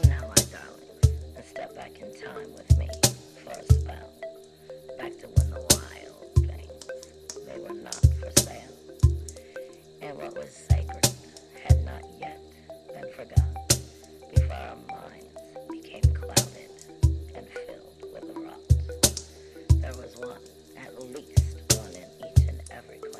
Come now, my darlings, and step back in time with me for a spell. Back to when the wild things, they were not for sale. And what was sacred had not yet been forgotten before our minds became clouded and filled with the rot. There was one, at least one in each and every clan.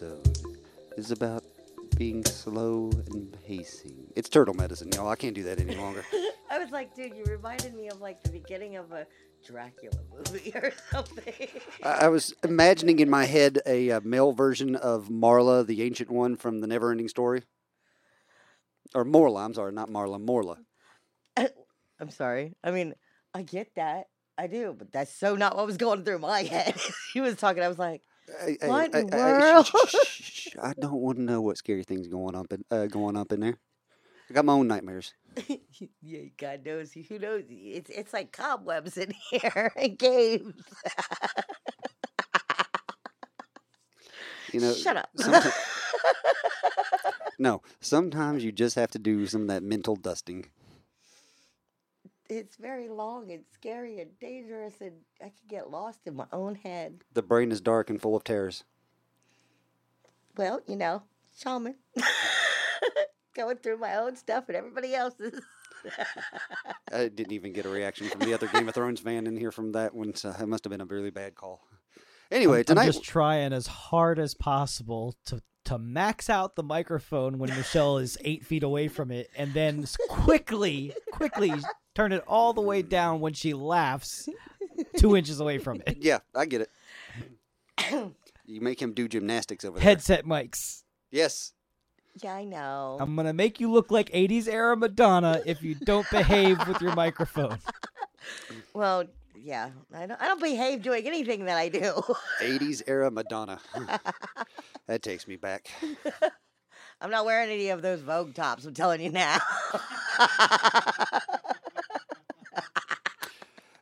Episode is about being slow and pacing. It's turtle medicine, y'all. I can't do that any longer. I was like, dude, you reminded me of like the beginning of a Dracula movie or something. I I was imagining in my head a uh, male version of Marla, the ancient one from the Neverending Story. Or Morla, I'm sorry, not Marla, Morla. I'm sorry. I mean, I get that. I do, but that's so not what was going through my head. he was talking. I was like, I, I- What the world? shh, shh, shh, shh, shh. I don't want to know what scary things going up in uh, going up in there. I got my own nightmares. yeah, God knows. Who knows? It's it's like cobwebs in here and caves. You know, Shut up. no, sometimes you just have to do some of that mental dusting. It's very long and scary and dangerous, and I could get lost in my own head. The brain is dark and full of terrors. Well, you know, shaman. Going through my own stuff and everybody else's. I didn't even get a reaction from the other Game of Thrones fan in here from that one, so it must have been a really bad call. Anyway, I'm- tonight I'm just trying as hard as possible to to max out the microphone when Michelle is eight feet away from it, and then quickly, quickly turn it all the way down when she laughs, two inches away from it. yeah, I get it. You make him do gymnastics over there. Headset mics. Yes. Yeah, I know. I'm gonna make you look like '80s era Madonna if you don't behave with your microphone. well, yeah, I don't. I don't behave doing anything that I do. 80s era Madonna. that takes me back. I'm not wearing any of those Vogue tops. I'm telling you now.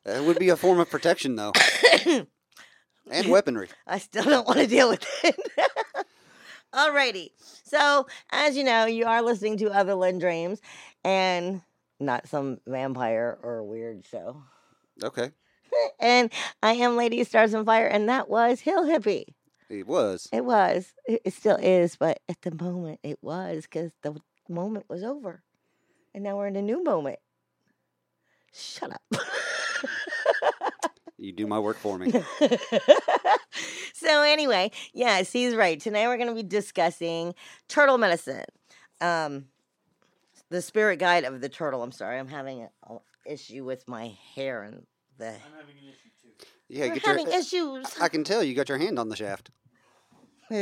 It would be a form of protection, though, and weaponry. I still don't want to deal with it. Alrighty. So, as you know, you are listening to Otherland Dreams and not some vampire or weird show. Okay. And I am Lady Stars and Fire, and that was Hill Hippie. It was. It was. It, it still is, but at the moment it was because the moment was over. And now we're in a new moment. Shut up. You do my work for me. so anyway, yes, he's right. Tonight we're going to be discussing turtle medicine. Um, the spirit guide of the turtle. I'm sorry, I'm having an issue with my hair and the. I'm having an issue too. Yeah, we're get your. having issues. I can tell you got your hand on the shaft. For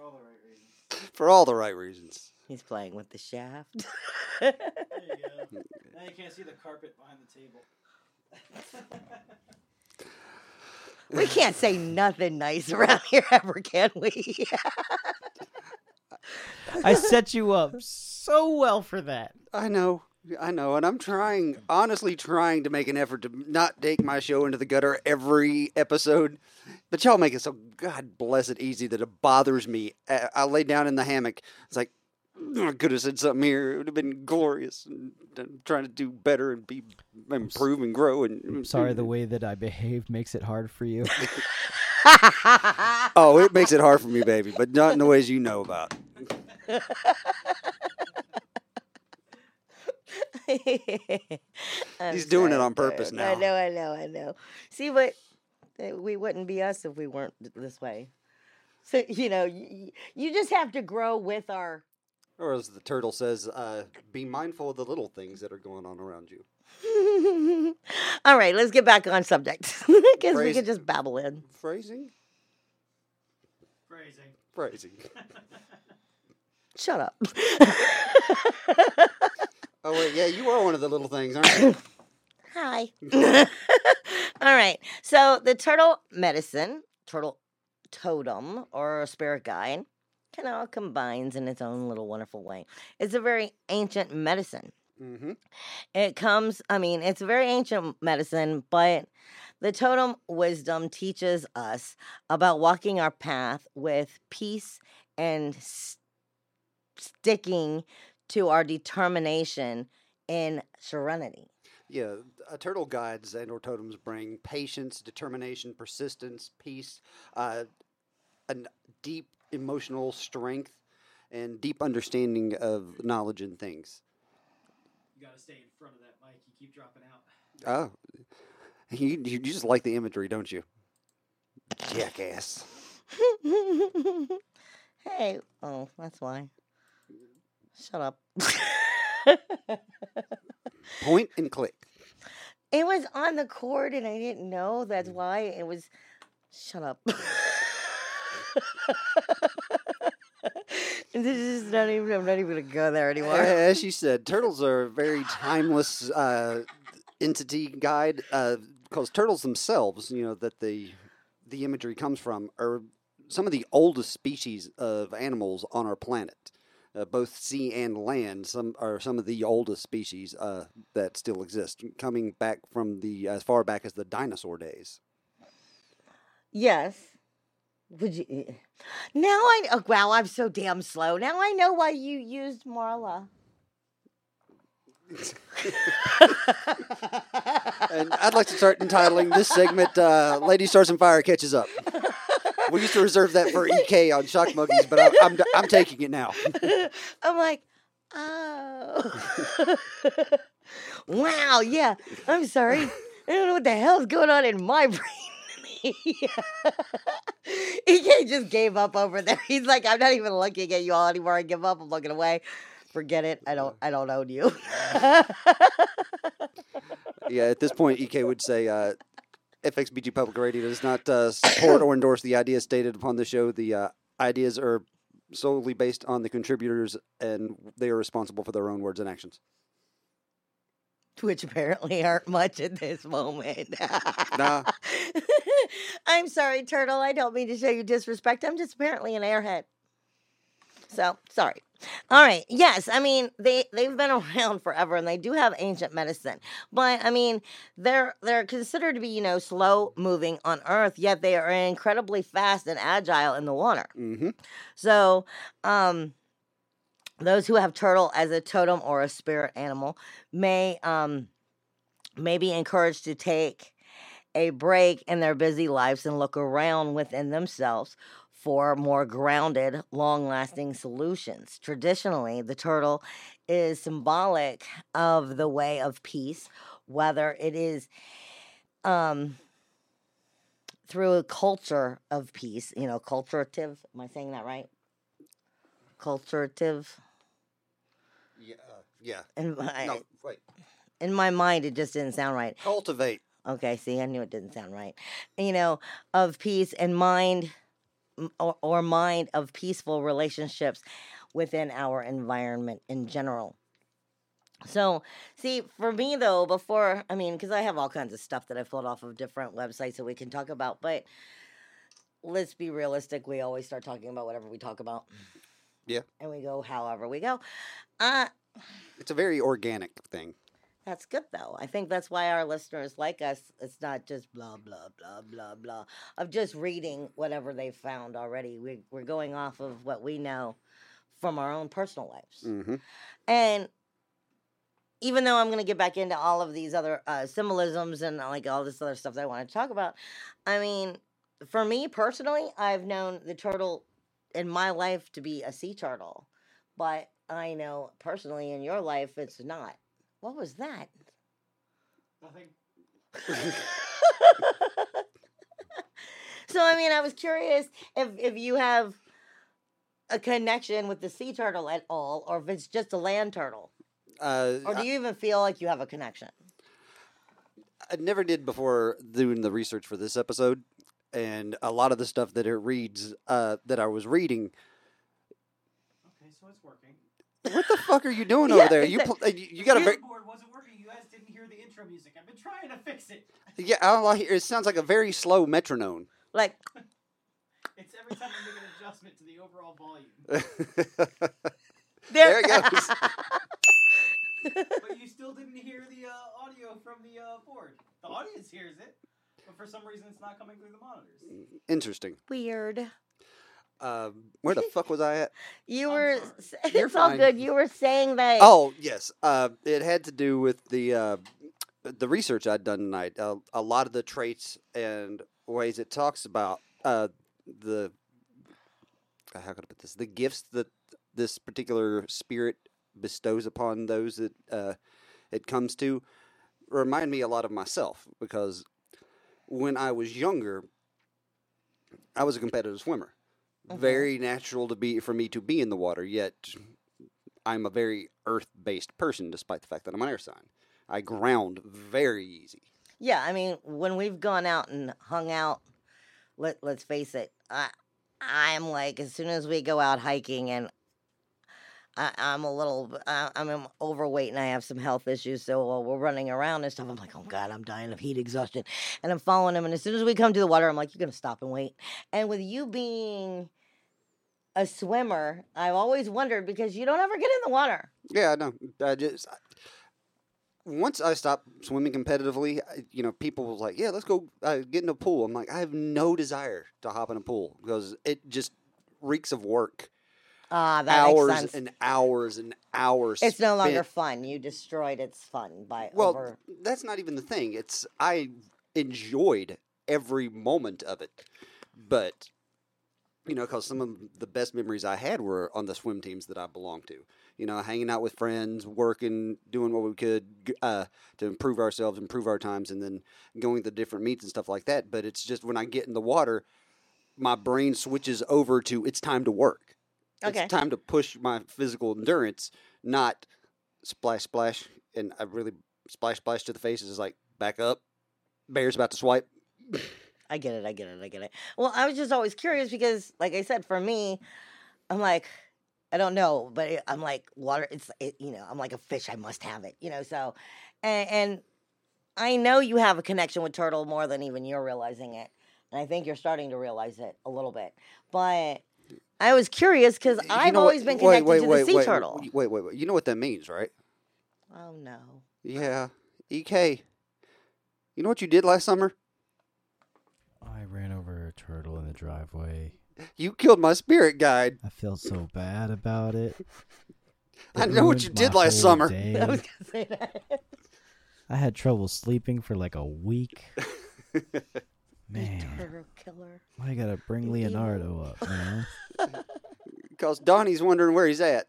all the right reasons. For all the right reasons. He's playing with the shaft. There you go. Now you can't see the carpet behind the table. we can't say nothing nice around here ever, can we? I set you up so well for that. I know. I know. And I'm trying, honestly, trying to make an effort to not take my show into the gutter every episode. But y'all make it so God bless it easy that it bothers me. I, I lay down in the hammock. It's like, "Oh, I could have said something here. It would have been glorious. And I'm trying to do better and be improve and grow. And I'm sorry, the way that I behaved makes it hard for you. Oh, it makes it hard for me, baby, but not in the ways you know about. He's doing it on purpose now. I know, I know, I know. See, but uh, we wouldn't be us if we weren't this way. So you know, you, you just have to grow with our. Or as the turtle says, uh, be mindful of the little things that are going on around you. All right, let's get back on subject because we Phrase- could just babble in. Phrasing? Phrasing. Phrasing. Shut up. Oh, wait, yeah, you are one of the little things, aren't you? Hi. All right. So the turtle medicine, turtle totem, or spirit guide, kind of all combines in its own little wonderful way. It's a very ancient medicine. Mm-hmm. It comes, I mean, it's a very ancient medicine, but the totem wisdom teaches us about walking our path with peace and s- sticking to our determination in serenity. Yeah, a turtle guides and or totems bring patience, determination, persistence, peace, uh, a deep emotional strength, and deep understanding of knowledge and things. You gotta stay in front of that mic. You keep dropping out. Oh, you, you just like the imagery, don't you? Jackass. hey, oh, that's why. Shut up. Point and click. It was on the cord and I didn't know. That's mm. why it was. Shut up. this is not even. I'm not even gonna go there anymore. As she said, turtles are a very timeless uh, entity guide because turtles themselves, you know, that the the imagery comes from, are some of the oldest species of animals on our planet. Uh, both sea and land, some are some of the oldest species uh, that still exist, coming back from the as far back as the dinosaur days. Yes. Would you? eh, Now I. Oh, wow, I'm so damn slow. Now I know why you used Marla. And I'd like to start entitling this segment uh, "Lady Stars and Fire Catches Up." We used to reserve that for EK on Shock Monkeys, but I, I'm I'm taking it now. I'm like, oh. wow, yeah. I'm sorry. I don't know what the hell's going on in my brain. he just gave up over there. He's like, I'm not even looking at you all anymore. I give up. I'm looking away. Forget it. I don't. I don't own you. Yeah, at this point, EK would say uh, FXBG Public Radio does not uh, support or endorse the ideas stated upon the show. The uh, ideas are solely based on the contributors, and they are responsible for their own words and actions. Which apparently aren't much at this moment. Nah. I'm sorry, Turtle. I don't mean to show you disrespect. I'm just apparently an airhead. So sorry. All right. Yes, I mean they they've been around forever and they do have ancient medicine. But I mean they're they're considered to be, you know, slow moving on earth, yet they are incredibly fast and agile in the water. Mm-hmm. So, um, those who have turtle as a totem or a spirit animal may um, may be encouraged to take a break in their busy lives and look around within themselves for more grounded, long lasting solutions. Traditionally, the turtle is symbolic of the way of peace, whether it is um, through a culture of peace, you know, culturative. Am I saying that right? Culturative. Yeah. yeah. In my, No, wait. in my mind, it just didn't sound right. Cultivate. Okay, see, I knew it didn't sound right. You know, of peace and mind, or, or mind of peaceful relationships within our environment in general. So, see, for me though, before, I mean, because I have all kinds of stuff that I pulled off of different websites that we can talk about, but let's be realistic. We always start talking about whatever we talk about. Yeah. And we go however we go. Uh, It's a very organic thing. That's good though. I think that's why our listeners like us. It's not just blah blah blah blah blah of just reading whatever they've found already. We we're going off of what we know from our own personal lives. Mm-hmm. And even though I'm going to get back into all of these other uh, symbolisms and like all this other stuff that I want to talk about, I mean, for me personally, I've known the turtle in my life to be a sea turtle, but I know personally in your life it's not. What was that? Nothing. so I mean, I was curious if if you have a connection with the sea turtle at all, or if it's just a land turtle, Uh, or do you even feel like you have a connection? I never did before doing the research for this episode, and a lot of the stuff that it reads uh, that I was reading, Okay, so it's working. What the fuck are you doing Yeah, over there? You pl- you, you got a very board wasn't working. You guys didn't hear the intro music. I've been trying to fix it. yeah. All I hear it It sounds like a very slow metronome. Like, It's every time I make an adjustment to the overall volume. There it goes. but you still didn't hear the uh, audio from the uh, board. The audience hears it, but for some reason it's not coming through the monitors. Interesting. weird. Um, where the fuck was I at? You were. sorry. s- You're It's all fine. good. You were saying that. Oh yes, uh, it had to do with the uh, the research I'd done tonight. Uh, a lot of the traits and ways it talks about uh, the uh, how can I put this? The gifts that this particular spirit bestows upon those that uh, it comes to remind me a lot of myself because when I was younger, I was a competitive swimmer. Mhm. Very natural to be for me to be in the water, yet I'm a very earth-based person, despite the fact that I'm an air sign. I ground very easy. Yeah, I mean, when we've gone out and hung out, let let's face it, I I'm like as soon as we go out hiking and I, I'm a little, I, I'm overweight and I have some health issues. So while we're running around and stuff, I'm like, oh God, I'm dying of heat exhaustion. And I'm following him. And as soon as we come to the water, I'm like, you're going to stop and wait. And with you being a swimmer, I've always wondered because you don't ever get in the water. Yeah, I know. I just once I stopped swimming competitively, you know, people was like, "Yeah, let's go uh, get in a pool." I'm like, I have no desire to hop in a pool because it just reeks of work. Ah, that makes hours sense. and hours and hours. It's no longer spent- fun. You destroyed its fun by Well, over. that's not even the thing. It's I enjoyed every moment of it, but you know, because some of the best memories I had were on the swim teams that I belonged to. You know, hanging out with friends, working, doing what we could uh, to improve ourselves, improve our times, and then going to different meets and stuff like that. But it's just when I get in the water, my brain switches over to it's time to work. Okay. It's time to push my physical endurance, not splash, splash, and I really splash, splash to the face is like back up. Bear's about to swipe. I get it. I get it. I get it. Well, I was just always curious because, like I said, for me, I'm like, I don't know, but it- I'm like water. It's it, you know, I'm like a fish. I must have it. You know, so and, and I know you have a connection with turtle more than even you're realizing it, and I think you're starting to realize it a little bit. But I was curious because I've know always been wait, connected wait, to wait, the sea wait, turtle. Wait, wait, wait. You know what that means, right? Oh no. Yeah. EK. You know what you did last summer? I ran over a turtle in the driveway. You killed my spirit guide. I feel so bad about it. I know what you did last summer. day. I was gonna say that. I had trouble sleeping for like a week. Man, Turtle killer. I gotta bring Leonardo up, man. Because Donnie's wondering where he's at.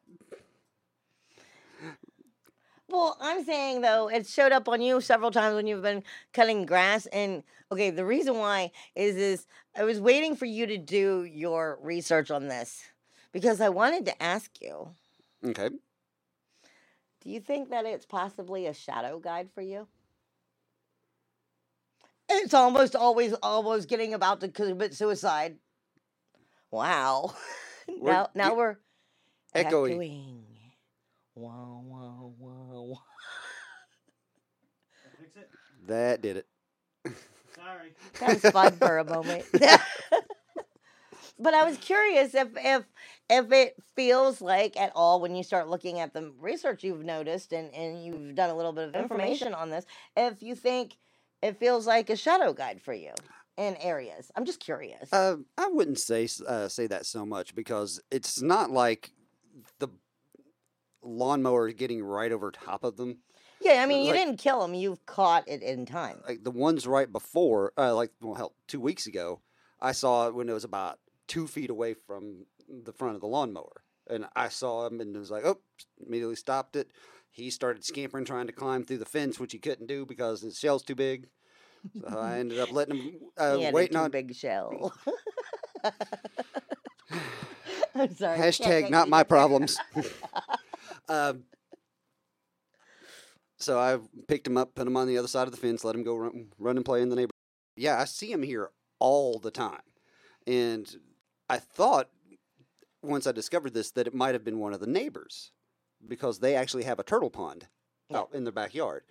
Well, I'm saying though, it showed up on you several times when you've been cutting grass. And okay, the reason why is is I was waiting for you to do your research on this because I wanted to ask you, Okay. do you think that it's possibly a shadow guide for you? It's almost always almost getting about to commit suicide. Wow. We're now now we're Echoing. echoing. Wow, wow, wow, wow. Fix it. That did it. Sorry. That was fun for a moment. but I was curious if if if it feels like at all when you start looking at the research you've noticed and, and you've done a little bit of information on this, if you think it feels like a shadow guide for you in areas. I'm just curious. Uh, I wouldn't say uh, say that so much because it's not like the lawnmower getting right over top of them. Yeah, I mean, you like- didn't kill him. You've caught it in time. Like the ones right before, uh, like well, hell, two weeks ago, I saw it when it was about two feet away from the front of the lawnmower, and I saw him and it was like, oh, immediately stopped it. He started scampering, trying to climb through the fence, which he couldn't do because his shell's too big. So I ended up letting him uh, he had waiting a on big shell. I'm sorry. Hashtag not my problems. um, so I picked him up, put him on the other side of the fence, let him go run, run and play in the neighborhood. Yeah, I see him here all the time. And I thought once I discovered this that it might have been one of the neighbors because they actually have a turtle pond Yeah. out in their backyard.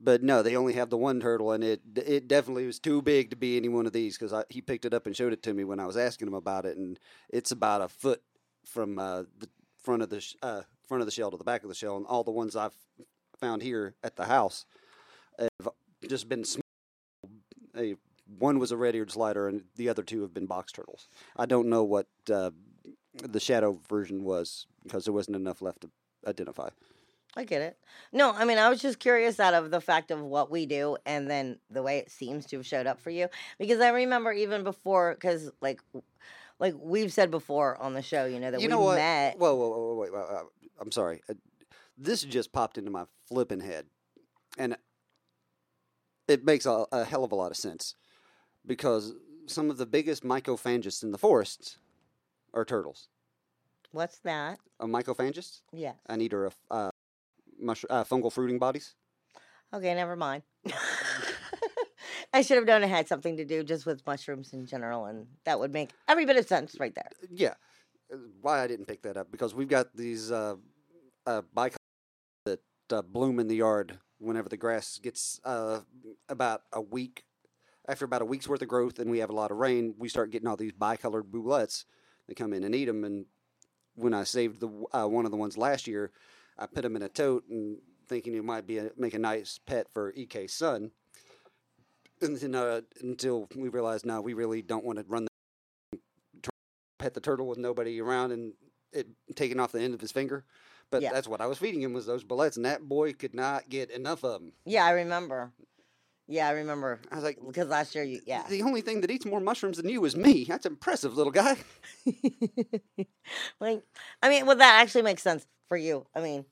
But no, they only have the one turtle, and it it definitely was too big to be any one of these because he picked it up and showed it to me when I was asking him about it, and it's about a foot from uh, the front of the sh- uh, front of the shell to the back of the shell, and all the ones I've found here at the house have just been small. A, one was a red-eared slider, and the other two have been box turtles. I don't know what uh, the shadow version was because there wasn't enough left to identify. I get it. No, I mean, I was just curious out of the fact of what we do and then the way it seems to have showed up for you. Because I remember even before, because like, like we've said before on the show, you know, that you we know what? met. Whoa, whoa, whoa, whoa, wait, wait, wait, I'm sorry. This just popped into my flipping head, and it makes a, a hell of a lot of sense because some of the biggest mycophagists in the forests are turtles. What's that? A mycophagist, Yes. an eater of uh, mush- uh, fungal fruiting bodies. Okay, never mind. I should have known it had something to do just with mushrooms in general, and that would make every bit of sense right there. Yeah. Why I didn't pick that up because we've got these uh, uh, uh, bloom in the yard whenever the grass gets uh, about a week. After about a week's worth of growth, and we have a lot of rain, we start getting all these bicolored boletes. They come in and eat them. And when I saved the uh, one of the ones last year, I put them in a tote and thinking it might be a, make a nice pet for EK's son. And then uh, until we realized, no, we really don't want to run the pet the turtle with nobody around and it taking off the end of his finger. But Yeah. that's what I was feeding him was those boletes, and that boy could not get enough of them. Yeah, I remember. Yeah, I remember. I was like, Because last year, you, yeah. the only thing that eats more mushrooms than you is me. That's impressive, little guy. like, I mean, well, that actually makes sense for you. I mean,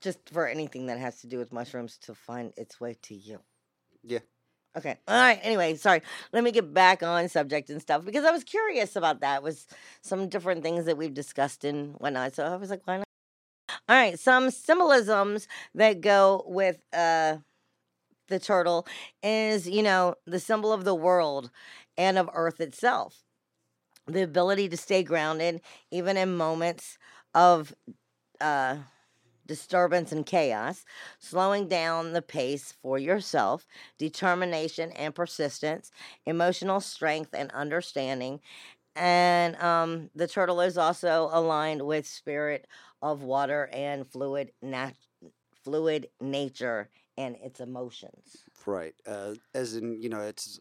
just for anything that has to do with mushrooms to find its way to you. Yeah. Okay. All right. Anyway, sorry. Let me get back on subject and stuff because I was curious about that. Was some different things that we've discussed and whatnot. So I was like, why not? All right. Some symbolisms that go with uh the turtle is, you know, the symbol of the world and of Earth itself. The ability to stay grounded even in moments of uh disturbance and chaos, slowing down the pace for yourself, determination and persistence, emotional strength and understanding. And um, the turtle is also aligned with spirit of water and fluid nat- fluid nature and its emotions. Right. Uh, as in, you know, it's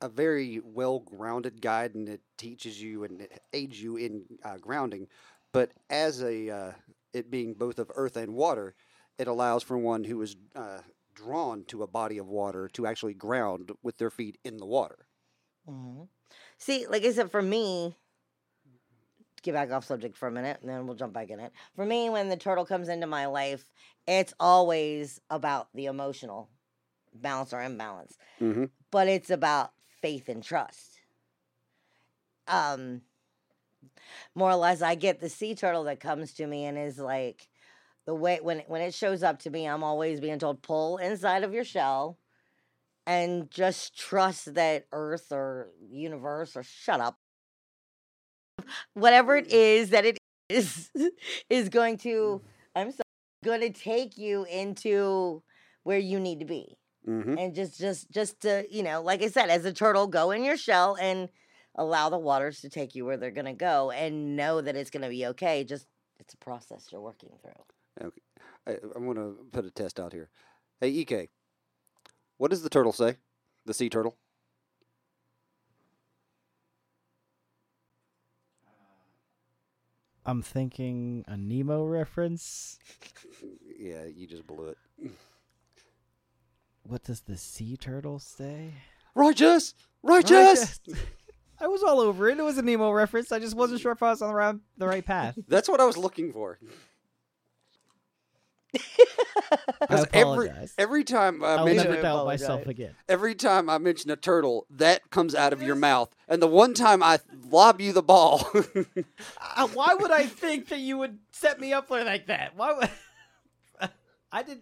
a very well grounded guide and it teaches you and aids you in uh, grounding. But as a, uh, it being both of earth and water, it allows for one who is uh, drawn to a body of water to actually ground with their feet in the water. Mhm. See, like I said, for me, get back off subject for a minute, and then we'll jump back in it. For me, when the turtle comes into my life, it's always about the emotional balance or imbalance, Mm-hmm. but it's about faith and trust. Um, more or less, I get the sea turtle that comes to me and is like, the way when when it shows up to me, I'm always being told pull inside of your shell and just trust that earth or universe or shut up. Whatever it is that it is is going to i'm sorry going to take you into where you need to be Mm-hmm. and just just just to you know like i said as a turtle go in your shell and allow the waters to take you where they're going to go and know that it's going to be okay just it's a process you're working through I, I'm going to put a test out here. Hey, EK, what does the turtle say? The sea turtle? I'm thinking a Nemo reference. Yeah, you just blew it. What does the sea turtle say? Righteous! Righteous! I was all over it. It was a Nemo reference. I just wasn't sure if I was on the right, the right path. That's what I was looking for. I 'Cause every apologize. every time I I'll mention never doubt myself again. every time I mention a turtle, that comes out of your mouth. And the one time I lob you the ball, Uh, why would I think that you would set me up for like that? Why would I did?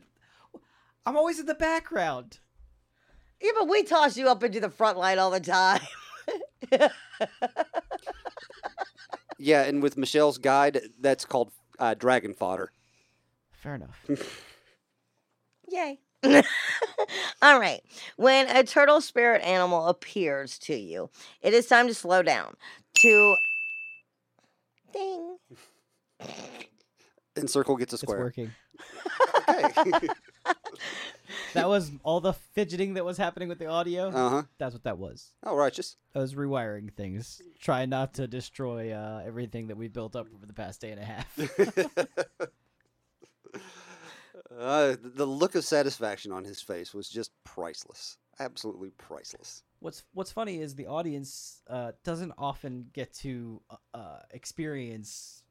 I'm always in the background. yeah but we toss you up into the front line all the time yeah, and with Michelle's guide, that's called uh, dragon fodder. Fair enough. Yay. All right. When a turtle spirit animal appears to you, it is time to slow down. To ding. Encircle gets a It's square. working. Okay. That was all the fidgeting that was happening with the audio. uh huh. That's what that was. Oh, righteous. I was rewiring things, trying not to destroy uh, everything that we built up over the past day and a half. uh, the look of satisfaction on his face was just priceless. Absolutely priceless. What's What's funny is the audience uh, doesn't often get to uh, uh, experience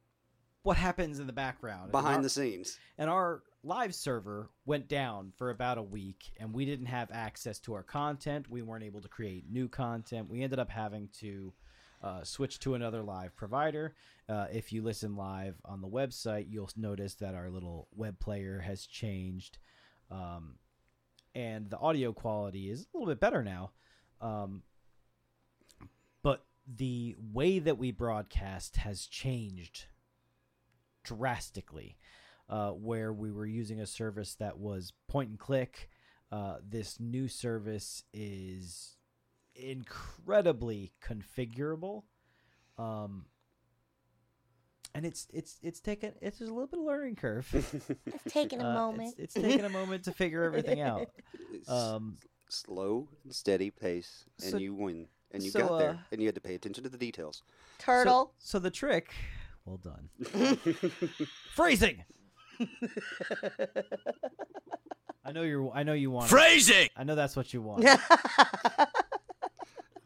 what happens in the background Behind our- the scenes. and our live server went down for about a week and we didn't have access to our content. We weren't able to create new content. We ended up having to uh, switch to another live provider. Uh, if you listen live on the website you'll notice that our little web player has changed. Um, and the audio quality is a little bit better now. Um, but the way that we broadcast has changed drastically uh, where we were using a service that was point and click. Uh, this new service is incredibly configurable, um, and it's it's it's taken it's just a little bit of learning curve. It's taking a Uh, moment. It's, it's taken a moment to figure everything out. Um, slow and steady pace, and so- you win. And you so, got there, uh, and you had to pay attention to the details. so- Turtle. So, the trick, well done. Phrasing. I know you're. I know you want. it. Phrasing! I know that's what you want.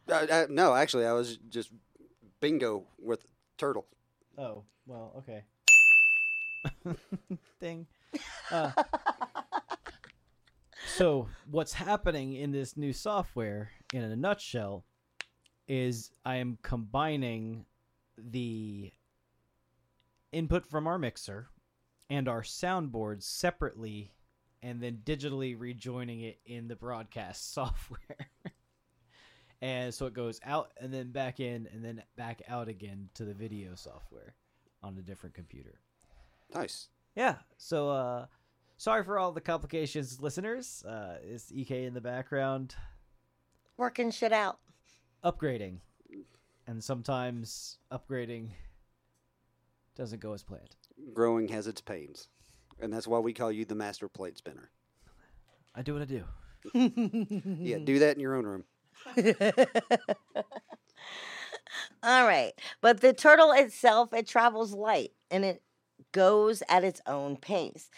Uh, uh, no, actually, I was just bingo with turtle. Oh, well, okay. Ding. Uh, so, what's happening in this new software, in a nutshell, is I am combining the input from our mixer and our soundboard separately and then digitally rejoining it in the broadcast software. and so it goes out and then back in and then back out again to the video software on a different computer. Nice. Yeah. So uh sorry for all the complications listeners. Uh is EK in the background Working shit out. upgrading. And sometimes upgrading doesn't go as planned. Growing has its pains, and that's why we call you the master plate spinner. I do what I do. Yeah, do that in your own room. All right. But the turtle itself, it travels light and it goes at its own pace.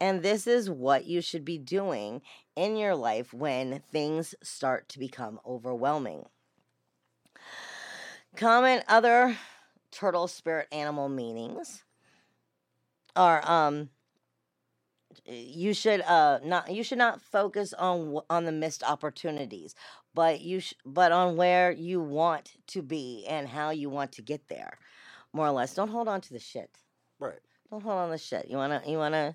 And this is what you should be doing in your life when things start to become overwhelming. Common other turtle spirit animal meanings are um you should uh not you should not focus on on the missed opportunities but you sh- but on where you want to be and how you want to get there more or less. Don't hold on to the shit. Right. don't hold on to the shit. You want to you want to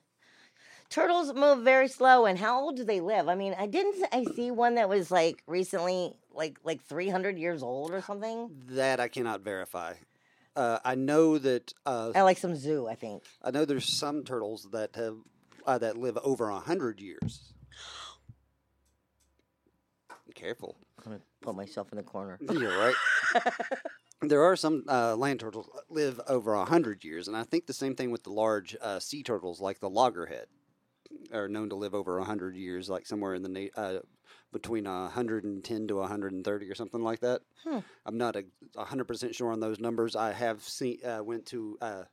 turtles move very slow and how old do they live? I mean i didn't i see one that was like recently like like 300 years old or something. That I cannot verify. Uh, I know that uh, at like some zoo i think I know there's some turtles that have uh, that live over a hundred years. Careful, i'm gonna put myself in the corner you're right. there are some uh, land turtles that live over a hundred years, and I think the same thing with the large uh, sea turtles, like the loggerhead, are known to live over a hundred years, like somewhere in the uh, between a hundred and ten to a hundred and thirty or something like that. Hmm. I'm not a a hundred percent sure on those numbers. I have seen uh, went to uh,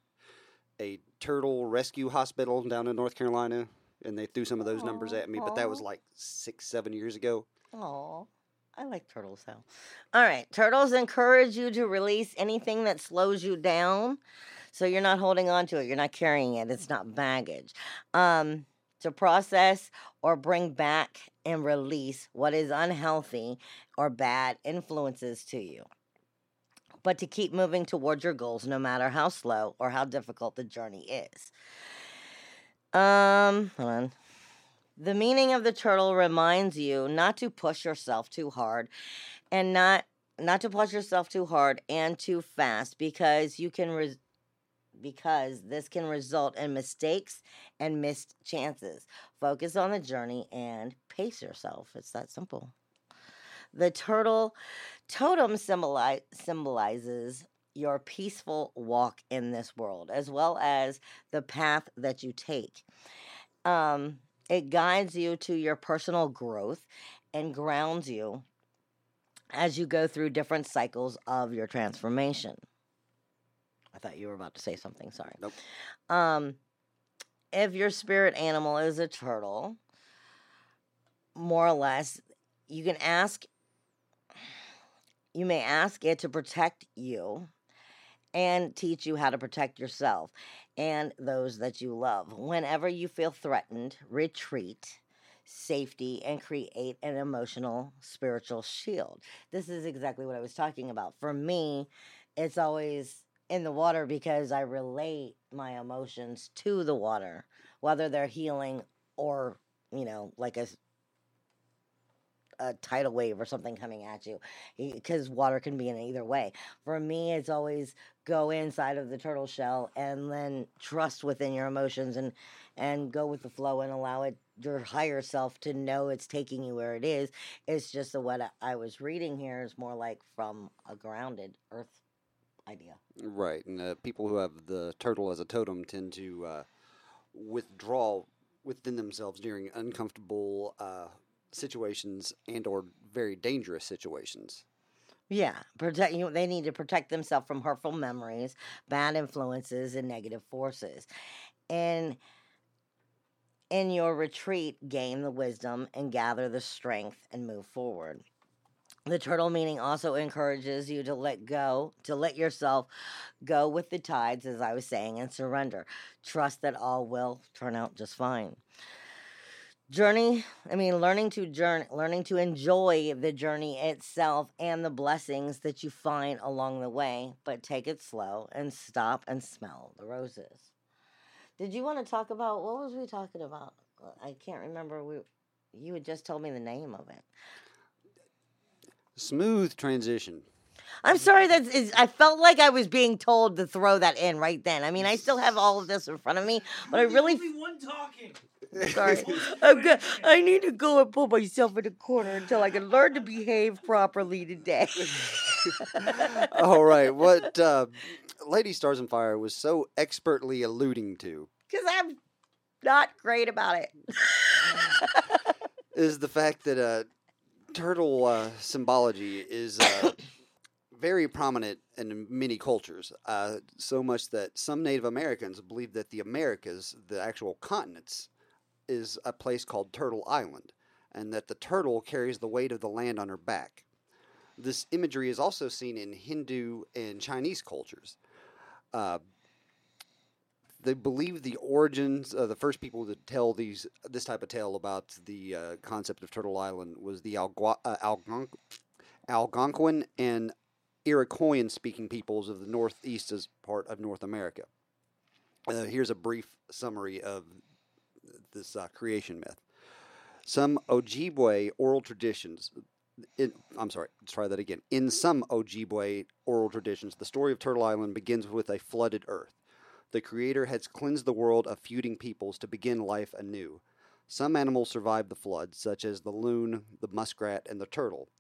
a turtle rescue hospital down in North Carolina, and they threw some of those numbers at me, but that was like six, seven years ago. Oh, I like turtles though. All right, turtles encourage you to release anything that slows you down, so you're not holding on to it. You're not carrying it. It's not baggage. Um, to process or bring back and release what is unhealthy or bad influences to you. But to keep moving towards your goals, no matter how slow or how difficult the journey is. Um, hold on. The meaning of the turtle reminds you not to push yourself too hard and not not to push yourself too hard and too fast because you can res- because this can result in mistakes and missed chances. Focus on the journey and pace yourself. It's that simple. The turtle totem symboli- symbolizes your peaceful walk in this world, as well as the path that you take. Um, it guides you to your personal growth and grounds you as you go through different cycles of your transformation. I thought you were about to say something. Sorry. Nope. Um, if your spirit animal is a turtle, more or less, you can ask. You may ask it to protect you and teach you how to protect yourself and those that you love. Whenever you feel threatened, retreat, safety, and create an emotional, spiritual shield. This is exactly what I was talking about. For me, it's always in the water because I relate my emotions to the water, whether they're healing or, you know, like a a tidal wave or something coming at you because water can be in either way. For me, it's always go inside of the turtle shell and then trust within your emotions and and go with the flow and allow it your higher self to know it's taking you where it is. It's just that what I was reading here is more like from a grounded earth idea. Right, and uh, people who have the turtle as a totem tend to uh, withdraw within themselves during uncomfortable uh, situations and or very dangerous situations. Yeah, protect you. know, They need to protect themselves from hurtful memories, bad influences, and negative forces. And in your retreat, gain the wisdom and gather the strength and move forward. The turtle meaning also encourages you to let go, to let yourself go with the tides, as I was saying, and surrender. Trust that all will turn out just fine. Journey i mean learning to journey learning to enjoy the journey itself and the blessings that you find along the way but take it slow and stop and smell the roses. Did you want to talk about what was we talking about? I can't remember we you had just told me the name of it Smooth transition. i'm sorry that is i felt like i was being told to throw that in right then i mean i still have all of this in front of me but i really one talking. Sorry. I'm good. I need to go and put myself in a corner until I can learn to behave properly today. All right, what uh, Lady Stars and Fire was so expertly alluding to Because I'm not great about it. is the fact that uh, turtle uh, symbology is uh, very prominent in many cultures. Uh, so much that some Native Americans believe that the Americas, the actual continents, is a place called Turtle Island, and that the turtle carries the weight of the land on her back. This imagery is also seen in Hindu and Chinese cultures. Uh, they believe the origins of the first people to tell these this type of tale about the uh, concept of Turtle Island was the Algua- uh, Algonq- Algonquin and Iroquoian speaking peoples of the northeast as part of North America. Uh, here's a brief summary of this uh, creation myth. Some Ojibwe oral traditions. In, I'm sorry, let's try that again. In some Ojibwe oral traditions, the story of Turtle Island begins with a flooded earth. The Creator has cleansed the world of feuding peoples to begin life anew. Some animals survived the flood, such as the loon, the muskrat, and the turtle.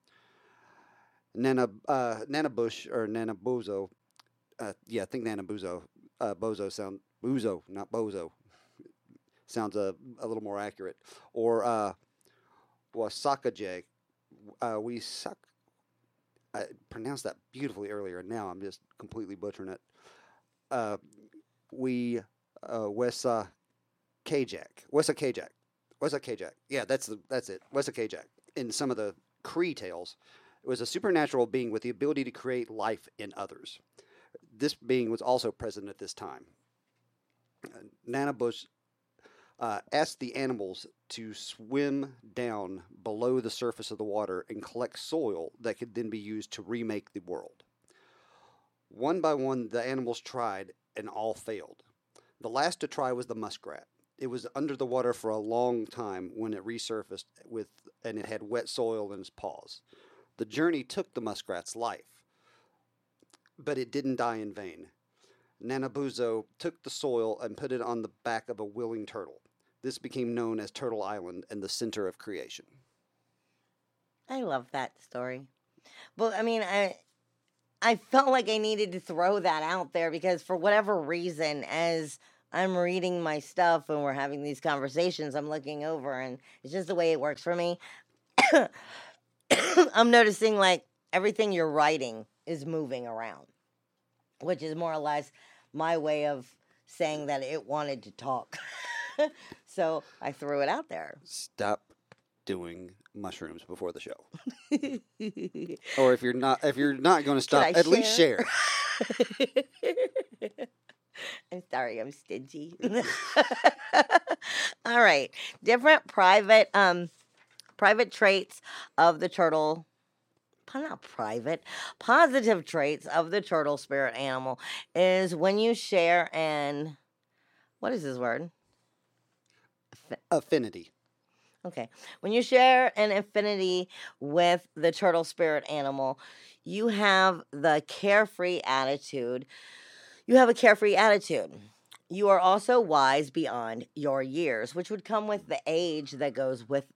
Nana, uh, Nanabush or Nanabozo, uh, yeah, I think Nanabuzo, uh, Bozo sound Bozo, not Bozo, sounds a, a little more accurate. Or uh, Wasakajeg, uh, we suck. I pronounced that beautifully earlier. And now I'm just completely butchering it. Uh, we uh, Wesa Kajak, Wesa Kajak, Wesa Kajak. Yeah, that's the that's it. Wesa Kajak. In some of the Cree tales, it was a supernatural being with the ability to create life in others. This being was also present at this time. Uh, Nana Bush uh, asked the animals to swim down below the surface of the water and collect soil that could then be used to remake the world. One by one, the animals tried and all failed. The last to try was the muskrat. It was under the water for a long time when it resurfaced with and it had wet soil in its paws. The journey took the muskrat's life, but it didn't die in vain. Nanabuzo took the soil and put it on the back of a willing turtle. This became known as Turtle Island and the center of creation. I love that story. Well, I mean, I I felt like I needed to throw that out there because for whatever reason, as I'm reading my stuff and we're having these conversations, I'm looking over and it's just the way it works for me. I'm noticing like everything you're writing is moving around, which is more or less my way of saying that it wanted to talk. so I threw it out there. Stop doing mushrooms before the show. or if you're not if you're not going to stop, at least share. I'm sorry, I'm stingy. All right. Different private um private traits of the turtle not private, positive traits of the turtle spirit animal is when you share an what is this word? Affinity. Okay. When you share an affinity with the turtle spirit animal, you have the carefree attitude. You have a carefree attitude. You are also wise beyond your years, which would come with the age that goes with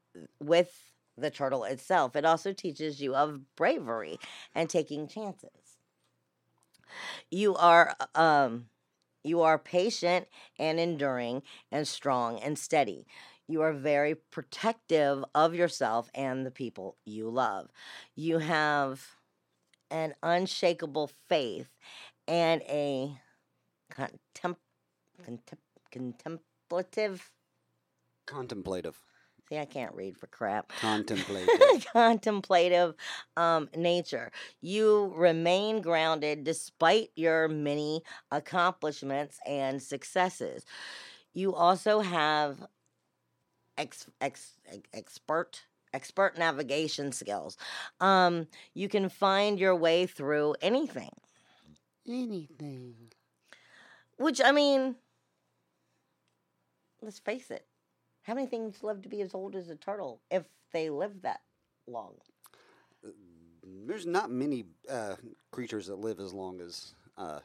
with the turtle itself. It also teaches you of bravery and taking chances. You are um you are patient and enduring and strong and steady. You are very protective of yourself and the people you love. You have an unshakable faith and a contem- contem- contemplative. Contemplative. See, I can't read for crap. Contemplative. contemplative um, nature. You remain grounded despite your many accomplishments and successes. You also have ex, ex, ex- expert expert navigation skills. Um, you can find your way through anything. Anything. Which I mean, let's face it. How many things live to be as old as a turtle if they live that long? There's not many uh, creatures that live as long as uh,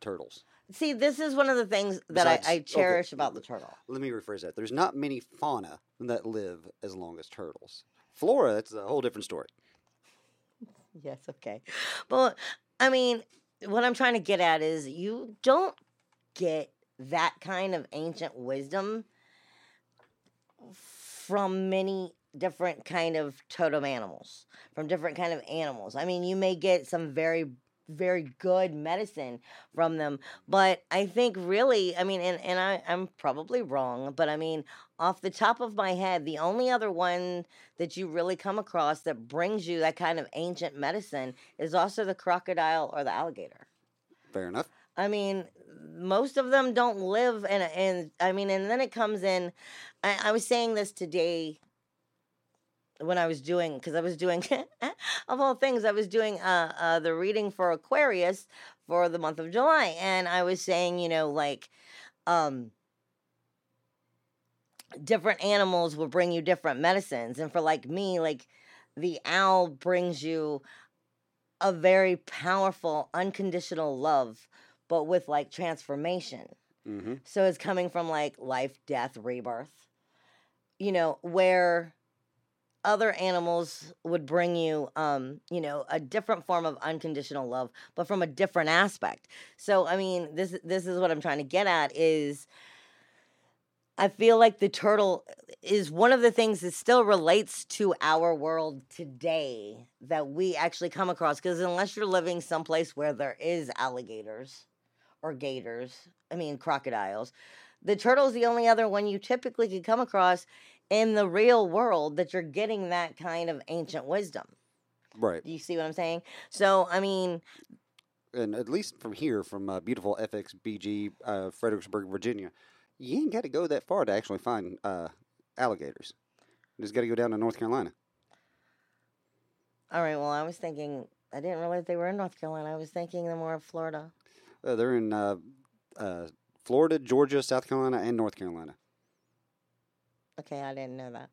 turtles. See, this is one of the things that Besides- I, I okay, cherish about the turtle. Let me rephrase that. There's not many fauna that live as long as turtles. Flora, that's a whole different story. Yes, okay. But I mean, what I'm trying to get at is you don't get that kind of ancient wisdom from many different kind of totem animals, from different kind of animals. I mean, you may get some very very good medicine from them but i think really i mean and, and I, i'm probably wrong but i mean off the top of my head the only other one that you really come across that brings you that kind of ancient medicine is also the crocodile or the alligator Fair enough. I mean, most of them don't live in, a- in I mean, and then it comes in. I, I was saying this today when I was doing, because I was doing, of all things, I was doing uh, uh, the reading for Aquarius for the month of July. And I was saying, you know, like, um, different animals will bring you different medicines. And for like me, like, the owl brings you a very powerful unconditional love but with like transformation hmm so it's coming from like life death rebirth you know where other animals would bring you um you know a different form of unconditional love but from a different aspect so i mean this this is what i'm trying to get at is I feel like the turtle is one of the things that still relates to our world today that we actually come across. Because unless you're living someplace where there is alligators or gators, I mean crocodiles, the turtle's the only other one you typically could come across in the real world that you're getting that kind of ancient wisdom. Right. Do you see what I'm saying? So, I mean, And at least from here, from uh, beautiful FXBG, uh, Fredericksburg, Virginia, you ain't got to go that far to actually find uh, alligators. You just got to go down to North Carolina. all right, well, I was thinking, I didn't realize they were in North Carolina. I was thinking they're more of Florida. Uh, they're in uh, uh, Florida, Georgia, South Carolina, and North Carolina. Okay, I didn't know that.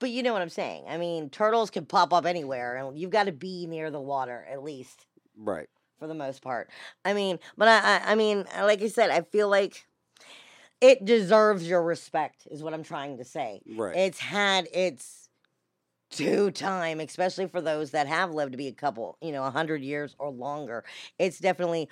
But you know what I'm saying. I mean, turtles can pop up anywhere, and you've got to be near the water at least Right. for the most part. I mean, but I, I, I mean, uh, like I said, I feel like it deserves your respect, is what I'm trying to say. Right. It's had its due time, especially for those that have lived to be a couple, you know, a hundred years or longer. It's definitely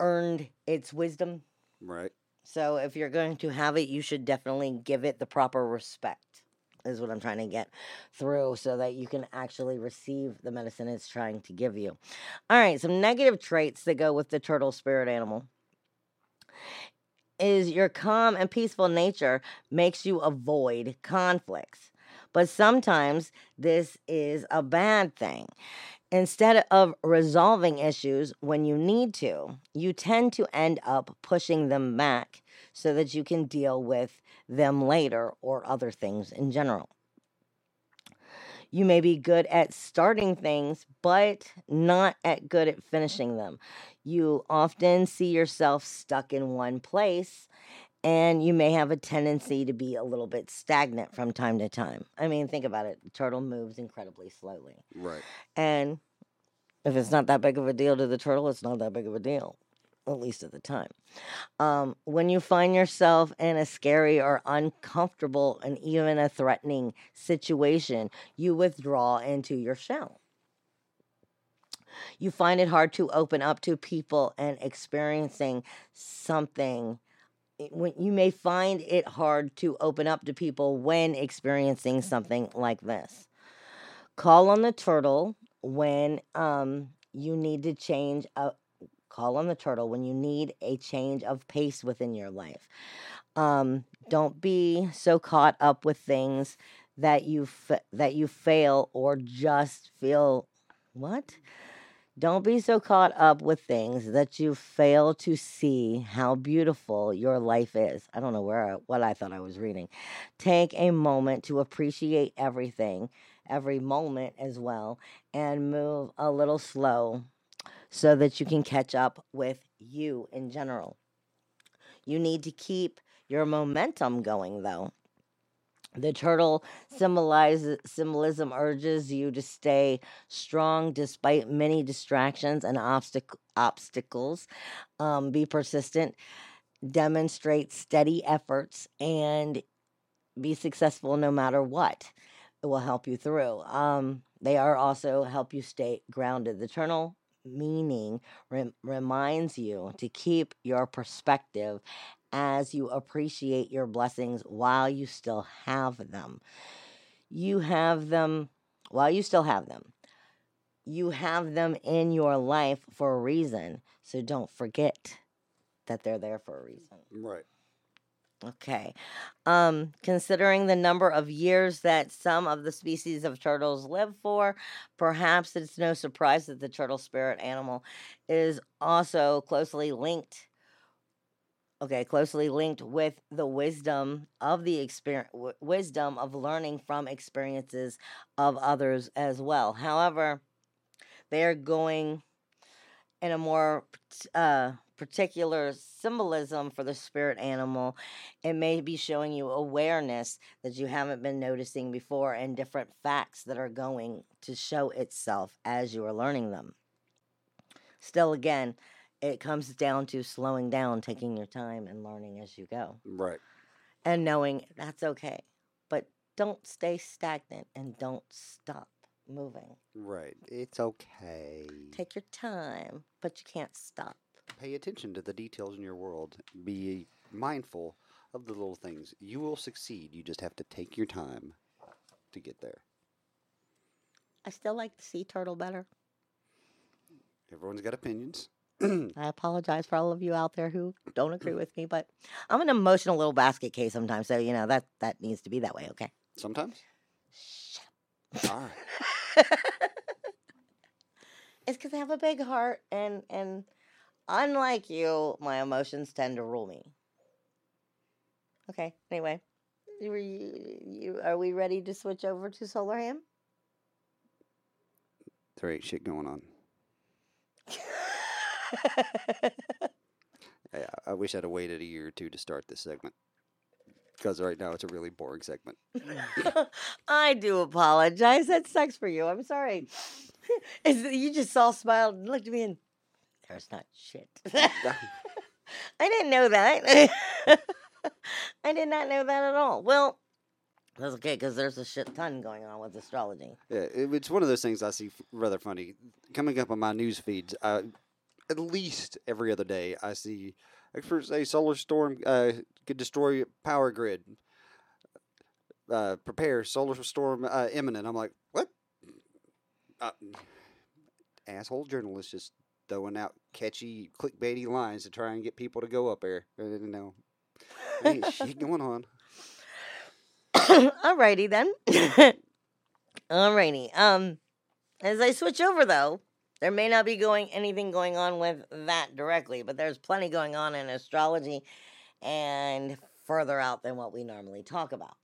earned its wisdom. right. So if you're going to have it, you should definitely give it the proper respect. Is what I'm trying to get through so that you can actually receive the medicine it's trying to give you. All right, some negative traits that go with the turtle spirit animal is your calm and peaceful nature makes you avoid conflicts. But sometimes this is a bad thing. Instead of resolving issues when you need to, you tend to end up pushing them back so that you can deal with them later or other things in general. You may be good at starting things, but not at good at finishing them. You often see yourself stuck in one place, and you may have a tendency to be a little bit stagnant from time to time. I mean, think about it. The turtle moves incredibly slowly. Right. And if it's not that big of a deal to the turtle, it's not that big of a deal, at least at the time. Um, when you find yourself in a scary or uncomfortable and even a threatening situation, you withdraw into your shell. You find it hard to open up to people and experiencing something. When you may find it hard to open up to people when experiencing something like this. Call on the turtle when um, you need to change a call on the turtle when you need a change of pace within your life. Um, don't be so caught up with things that you fa- that you fail or just feel what? Don't be so caught up with things that you fail to see how beautiful your life is. I don't know where I- what I thought I was reading. Take a moment to appreciate everything, every moment as well, and move a little slow so that you can catch up with you in general. You need to keep your momentum going though. The turtle symbolizes symbolism urges you to stay strong despite many distractions and obstac- obstacles. Um, be persistent, demonstrate steady efforts, and be successful no matter what. It will help you through. Um, they are also help you stay grounded. The turtle meaning rem- reminds you to keep your perspective as you appreciate your blessings while you still have them. You have them while you still have them. You have them in your life for a reason. So don't forget that they're there for a reason. Right. Okay. Um, considering the number of years that some of the species of turtles live for, perhaps it's no surprise that the turtle spirit animal is also closely linked. Okay, closely linked with the wisdom of the experience, wisdom of learning from experiences of others as well. However, they are going in a more uh, particular symbolism for the spirit animal, it may be showing you awareness that you haven't been noticing before and different facts that are going to show itself as you are learning them. Still, again, it comes down to slowing down, taking your time, and learning as you go, Right. and knowing that's okay. But don't stay stagnant and don't stop moving. Right. It's okay. Take your time, but you can't stop. Pay attention to the details in your world. Be mindful of the little things. You will succeed. You just have to take your time to get there. I still like the sea turtle better. Everyone's got opinions. I apologize for all of you out there who don't agree with me, but I'm an emotional little basket case sometimes, so you know that that needs to be that way. Okay. Sometimes. Shut All right. it's because I have a big heart, and and unlike you, my emotions tend to rule me. Okay. Anyway, you, you, you are we ready to switch over to Solar Ham? There ain't shit going on. I, I wish I'd have waited a year or two to start this segment. because right now it's a really boring segment. I do apologize. That sucks for you. I'm sorry. You just all smiled and looked at me and there's not shit. I didn't know that. I did not know that at all. Well, that's okay because there's a shit ton going on with astrology. Yeah, it, it's one of those things I see f- rather funny. Coming up on my news feeds, uh, at least every other day, I see experts say solar storm uh, could destroy power grid. Uh, prepare, solar storm uh, imminent. I'm like, what? Uh, asshole journalists just throwing out catchy, clickbaity lines to try and get people to go up there. Uh, no, ain't shit going on. Alrighty then. Alrighty. Um, as I switch over though, there may not be going anything going on with that directly, but there's plenty going on in astrology and further out than what we normally talk about.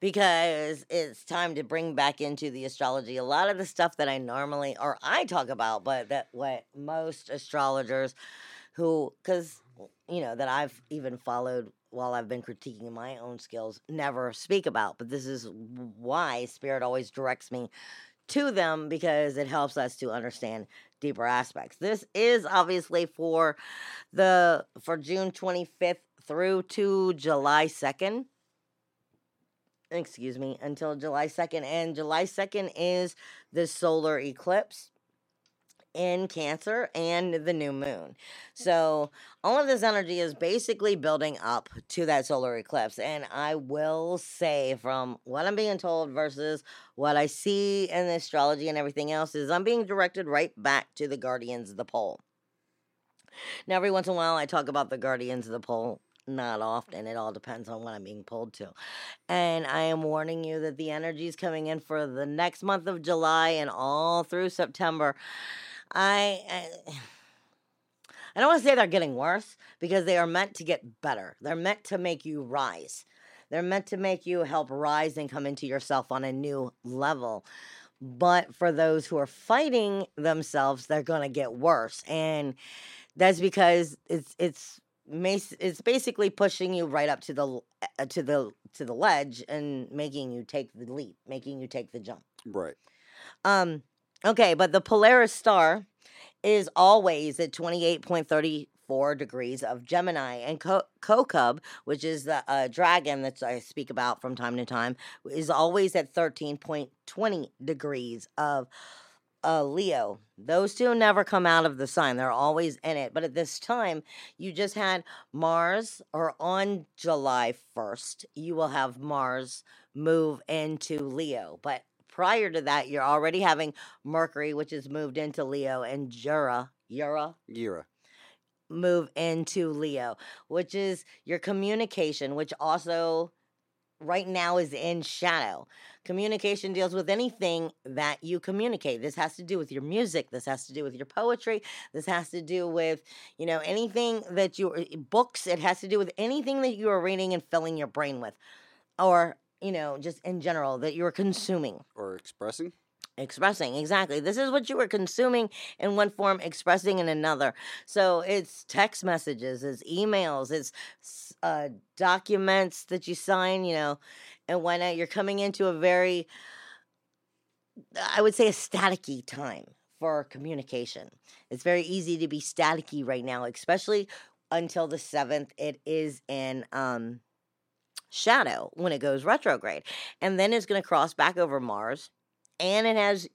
Because it's time to bring back into the astrology a lot of the stuff that I normally or I talk about, but that what most astrologers who because you know that I've even followed while I've been critiquing my own skills never speak about. But this is why Spirit always directs me to them because it helps us to understand deeper aspects. This is obviously for the for June 25th through to July 2nd. Excuse me, until July 2nd and July 2nd is the solar eclipse in Cancer and the new moon. So, all of this energy is basically building up to that solar eclipse. And I will say, from what I'm being told versus what I see in the astrology and everything else, is I'm being directed right back to the guardians of the pole. Now, every once in a while, I talk about the guardians of the pole. Not often. It all depends on what I'm being pulled to. And I am warning you that the energy is coming in for the next month of July and all through September. I, I I don't want to say they're getting worse because they are meant to get better. They're meant to make you rise. They're meant to make you help rise and come into yourself on a new level. But for those who are fighting themselves, they're going to get worse. And that's because it's it's it's basically pushing you right up to the uh, to the to the ledge and making you take the leap, making you take the jump. Right. Um, okay, but the Polaris star is always at 28.34 degrees of Gemini, and Kokub, which is the uh, dragon that I speak about from time to time, is always at 13.20 degrees of uh, Leo. Those two never come out of the sign. They're always in it. But at this time, you just had Mars, or on July 1st, you will have Mars move into Leo. But prior to that, you're already having Mercury, which is moved into Leo, and Jura, Jura Yira. move into Leo, which is your communication, which also right now is in shadow. Communication deals with anything that you communicate. This has to do with your music, this has to do with your poetry, this has to do with, you know, anything that you uh, books, it has to do with anything that you are reading and filling your brain with or, you know, just in general that you're consuming. Or expressing. expressing exactly. This is what you were consuming in one form expressing in another. So it's text messages it's emails it's uh, documents that you sign you know and when uh, you're coming into a very i would say a staticky time for communication. It's very easy to be staticky right now especially until the 7th it is in um shadow when it goes retrograde and then it's going to cross back over mars and it has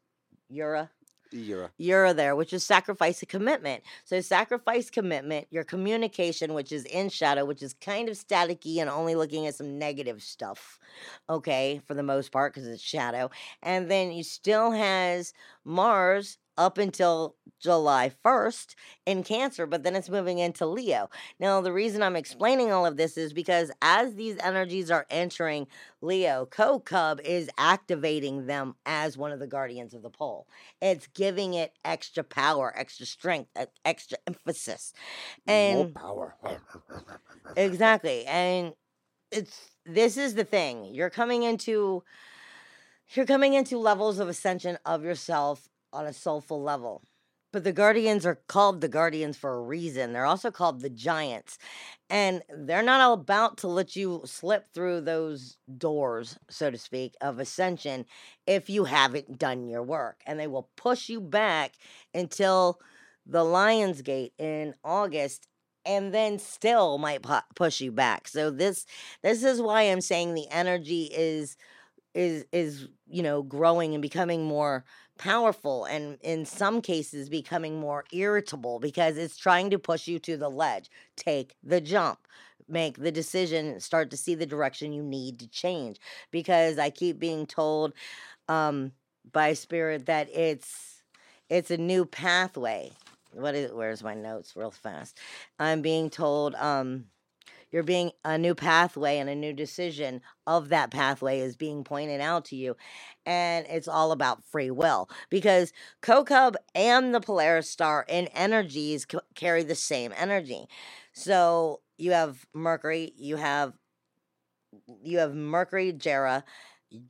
Ura, Yira. Ura there, which is sacrifice a commitment. So sacrifice commitment, your communication, which is in shadow, which is kind of staticky and only looking at some negative stuff. Okay, for the most part, because it's shadow. And then you still has Mars up until July 1st in Cancer, but then it's moving into Leo. Now, the reason I'm explaining all of this is because as these energies are entering Leo, Kokub is activating them as one of the guardians of the pole. It's giving it extra power, extra strength, extra emphasis. And More power. exactly. And it's this is the thing. You're coming into you're coming into levels of ascension of yourself on a soulful level. But the guardians are called the guardians for a reason. They're also called the giants. And they're not about to let you slip through those doors, so to speak, of ascension if you haven't done your work. And they will push you back until the Lion's Gate in August and then still might pu- push you back. So this this is why I'm saying the energy is is is you know growing and becoming more powerful and in some cases becoming more irritable because it's trying to push you to the ledge. Take the jump. Make the decision, start to see the direction you need to change because I keep being told um by spirit that it's it's a new pathway what is where's my notes real fast i'm being told um you're being a new pathway and a new decision of that pathway is being pointed out to you and it's all about free will because Kokub and the Polaris star in energies c- carry the same energy. So you have Mercury, you have you have Mercury, Jera,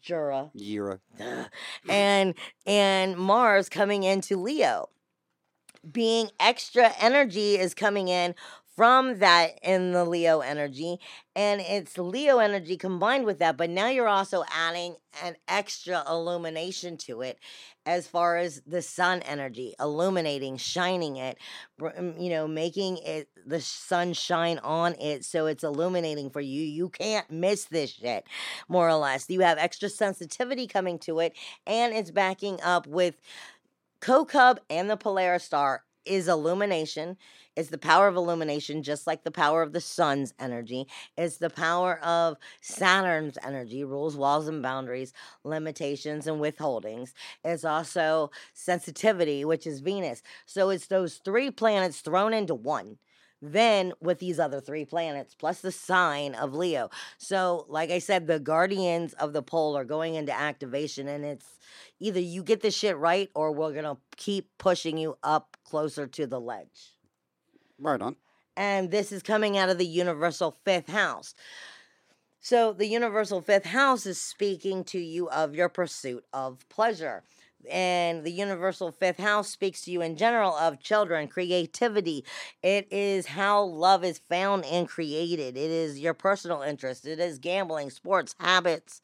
Jura, Yira. and and Mars coming into Leo. Being extra energy is coming in from that in the Leo energy, and it's Leo energy combined with that. But now you're also adding an extra illumination to it, as far as the sun energy, illuminating, shining it, um, you know, making it the sun shine on it, so it's illuminating for you. You can't miss this shit, more or less. You have extra sensitivity coming to it, and it's backing up with Kokub and the Polaris star is illumination. It's the power of illumination, just like the power of the sun's energy. It's the power of Saturn's energy, rules, walls, and boundaries, limitations, and withholdings. It's also sensitivity, which is Venus. So it's those three planets thrown into one. Then with these other three planets, plus the sign of Leo. So, like I said, the guardians of the pole are going into activation, and it's either you get this shit right or we're gonna keep pushing you up closer to the ledge. Right on. And this is coming out of the universal fifth house. So the universal fifth house is speaking to you of your pursuit of pleasure. And the universal fifth house speaks to you in general of children, creativity. It is how love is found and created. It is your personal interest. It is gambling, sports, habits.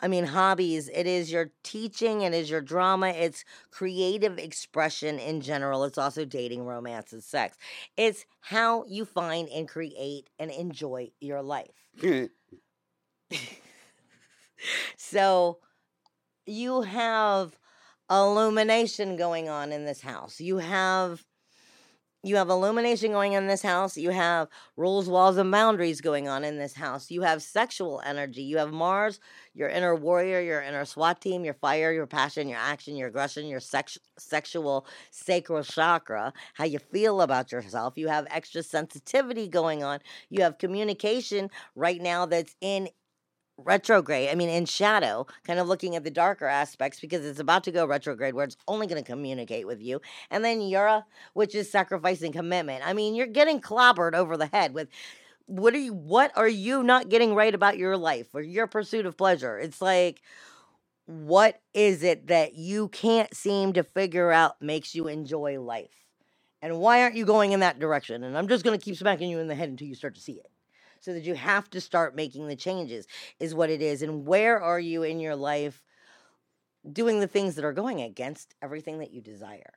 I mean, hobbies. It is your teaching. It is your drama. It's creative expression in general. It's also dating, romance, and sex. It's how you find and create and enjoy your life. So you have illumination going on in this house. You have you have illumination going on in this house. You have rules, walls, and boundaries going on in this house. You have sexual energy. You have Mars, your inner warrior, your inner SWAT team, your fire, your passion, your action, your aggression, your sex- sexual sacral chakra, how you feel about yourself. You have extra sensitivity going on. You have communication right now that's in retrograde, I mean, in shadow, kind of looking at the darker aspects because it's about to go retrograde where it's only going to communicate with you. And then Yura, which is sacrificing commitment. I mean, you're getting clobbered over the head with what are you what are you not getting right about your life or your pursuit of pleasure? It's like what is it that you can't seem to figure out makes you enjoy life? And why aren't you going in that direction? And I'm just going to keep smacking you in the head until you start to see it so that you have to start making the changes is what it is and where are you in your life doing the things that are going against everything that you desire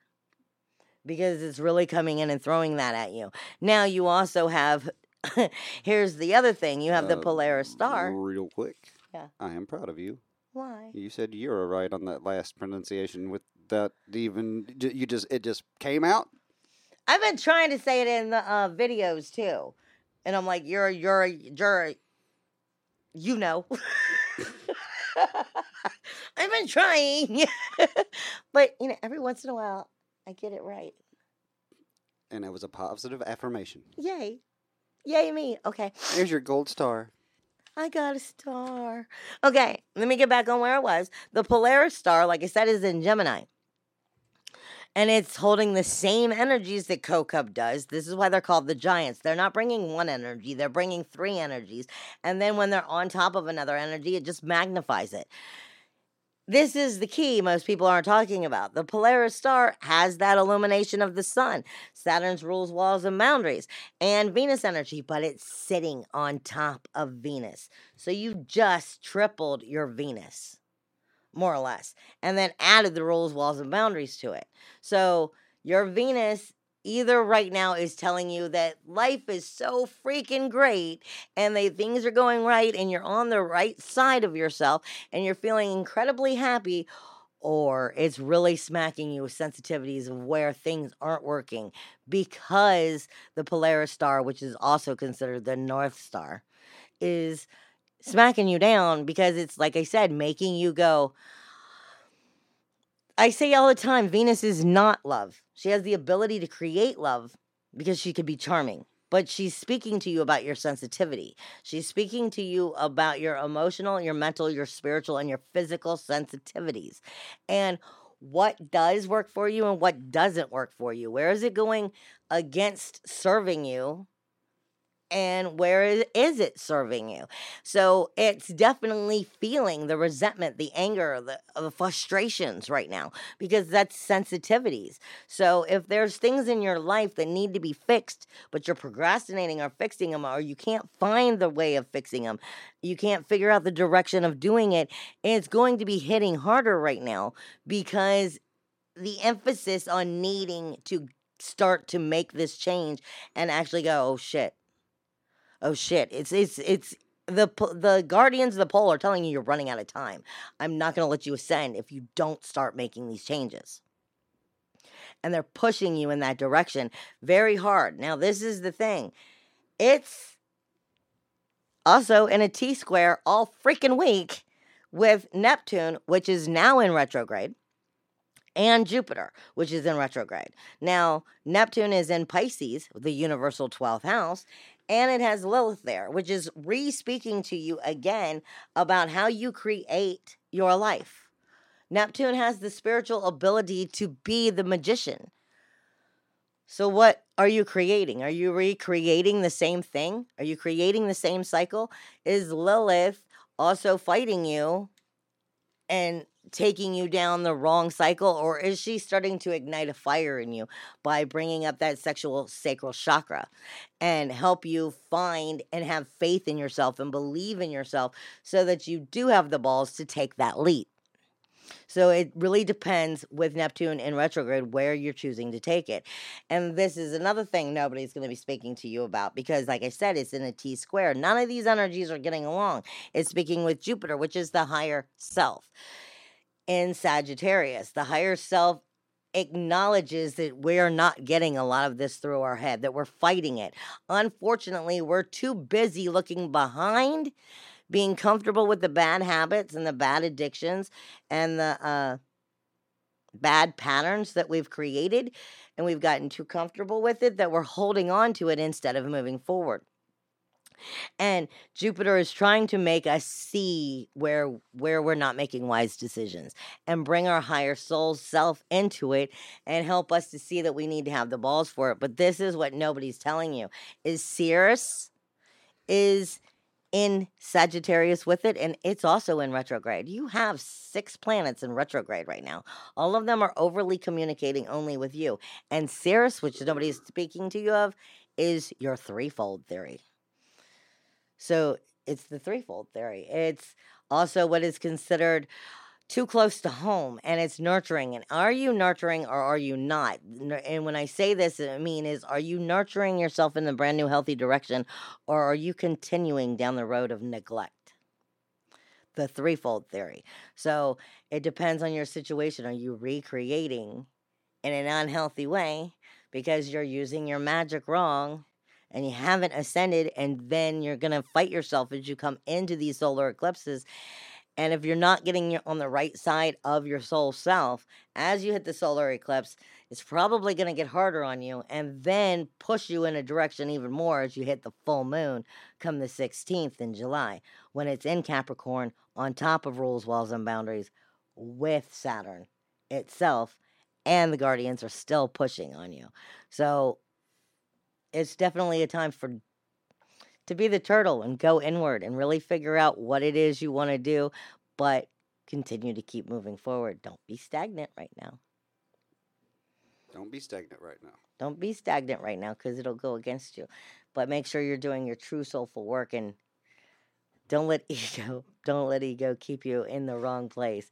because it's really coming in and throwing that at you now you also have here's the other thing you have the Uh, polaris star Real quick. Yeah. I am proud of you. why You said you're right on that last pronunciation with that even you just it just came out. i've been trying to say it in the uh, videos too and i'm like you're you're you're you know i've been trying but you know every once in a while i get it right And it was a positive affirmation. Yay. Yay me. Okay. Here's your gold star. I got a star. Okay, let me get back on where I was. The Polaris star, like I said, is in Gemini. And it's holding the same energies that Kokub does. This is why they're called the giants. They're not bringing one energy, they're bringing three energies. And then when they're on top of another energy, it just magnifies it. this is the key most people aren't talking about. The Polaris star has that illumination of the sun. Saturn's rules walls and boundaries and Venus energy, but it's sitting on top of Venus. So you just tripled your Venus, more or less, and then added the rules, walls, and boundaries to it. So your Venus either right now is telling you that life is so freaking great and that things are going right and you're on the right side of yourself and you're feeling incredibly happy or it's really smacking you with sensitivities of where things aren't working because the Polaris star, which is also considered the North Star, is smacking you down because it's, like I said, making you go, I say all the time Venus is not love. She has the ability to create love because she could be charming. But she's speaking to you about your sensitivity. She's speaking to you about your emotional, your mental, your spiritual, and your physical sensitivities. And what does work for you and what doesn't work for you. Where is it going against serving you and where is, it serving you? So it's definitely feeling the resentment, the anger, the, the frustrations right now because that's sensitivities. So if there's things in your life that need to be fixed, but you're procrastinating or fixing them, or you can't find the way of fixing them, you can't figure out the direction of doing it, it's going to be hitting harder right now because the emphasis on needing to start to make this change and actually go, oh shit oh shit, it's it's it's the the guardians of the pole are telling you you're running out of time. I'm not going to let you ascend if you don't start making these changes. And they're pushing you in that direction very hard. Now, this is the thing. It's also in a T square all freaking week with Neptune, which is now in retrograde, and Jupiter, which is in retrograde. Now, Neptune is in Pisces, the universal 12th house, and it has Lilith there, which is re speaking to you again about how you create your life. Neptune has the spiritual ability to be the magician. So, what are you creating? Are you recreating the same thing? Are you creating the same cycle? Is Lilith also fighting you and taking you down the wrong cycle or is she starting to ignite a fire in you by bringing up that sexual sacral chakra and help you find and have faith in yourself and believe in yourself so that you do have the balls to take that leap so it really depends with Neptune in retrograde where you're choosing to take it. And this is another thing nobody's going to be speaking to you about because, like I said, it's in a T square. None of these energies are getting along. It's speaking with Jupiter, which is the higher self in Sagittarius. The higher self acknowledges that we're not getting a lot of this through our head, that we're fighting it. Unfortunately, we're too busy looking behind, being comfortable with the bad habits and the bad addictions and the uh, bad patterns that we've created, and we've gotten too comfortable with it that we're holding on to it instead of moving forward. And Jupiter is trying to make us see where where we're not making wise decisions and bring our higher soul self into it and help us to see that we need to have the balls for it. But this is what nobody's telling you. Is Ceres is in Sagittarius with it, and it's also in retrograde. You have six planets in retrograde right now. All of them are overly communicating only with you. And Ceres, which nobody's speaking to you of, is your threefold theory. So it's the threefold theory. It's also what is considered too close to home and it's nurturing and are you nurturing or are you not? And when i say this i mean is are you nurturing yourself in the brand new healthy direction or are you continuing down the road of neglect? The threefold theory. So it depends on your situation. Are you recreating in an unhealthy way because you're using your magic wrong and you haven't ascended, and then you're going to fight yourself as you come into these solar eclipses. And if you're not getting on the right side of your soul self, as you hit the solar eclipse, it's probably going to get harder on you and then push you in a direction even more as you hit the full moon come the 16th in July when it's in Capricorn on top of rules, walls, and boundaries with Saturn itself. And the Guardians are still pushing on you. So it's definitely a time for to be the turtle and go inward and really figure out what it is you want to do, but continue to keep moving forward. Don't be stagnant right now. Don't be stagnant right now. Don't be stagnant right now because it'll go against you. But make sure you're doing your true soulful work and don't let ego, don't let ego keep you in the wrong place.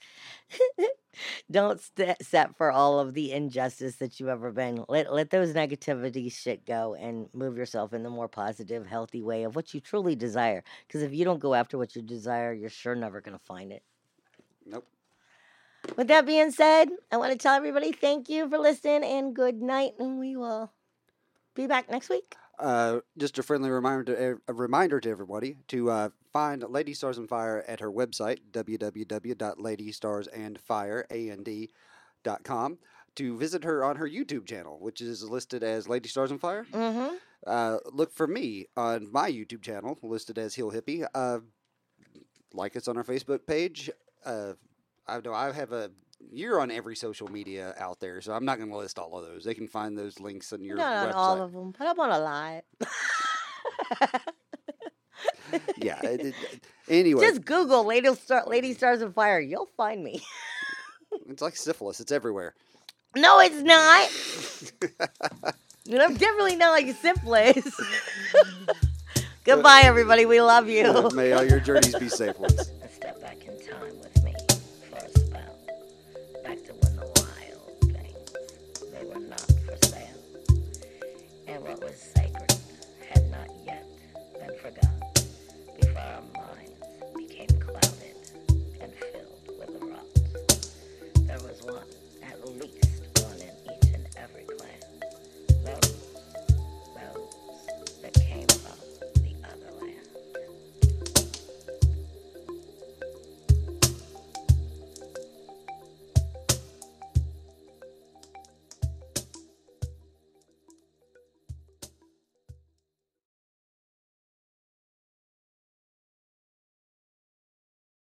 don't st- set for all of the injustice that you've ever been. Let let those negativity shit go and move yourself in the more positive, healthy way of what you truly desire. Because if you don't go after what you desire, you're sure never gonna find it. Nope. With that being said, I want to tell everybody thank you for listening and good night, and we will be back next week. Uh, just a friendly reminder to a reminder to everybody to uh, find Lady Stars and Fire at her website www.ladystarsandfire.com to visit her on her YouTube channel, which is listed as Lady Stars and Fire. Mm-hmm. Uh, look for me on my YouTube channel, listed as Heel Hippie. Uh, like us on our Facebook page. Uh, I know I have a. You're on every social media out there, so I'm not going to list all of those. They can find those links on your Not on website. all of them, I'm on a lot. yeah. it- it- anyway, Just Google Lady, Star- Lady Stars of Fire. You'll find me. it's like syphilis. It's everywhere. No, it's not. And I'm definitely not like syphilis. Goodbye, everybody. We love you. May all your journeys be safe ones. one.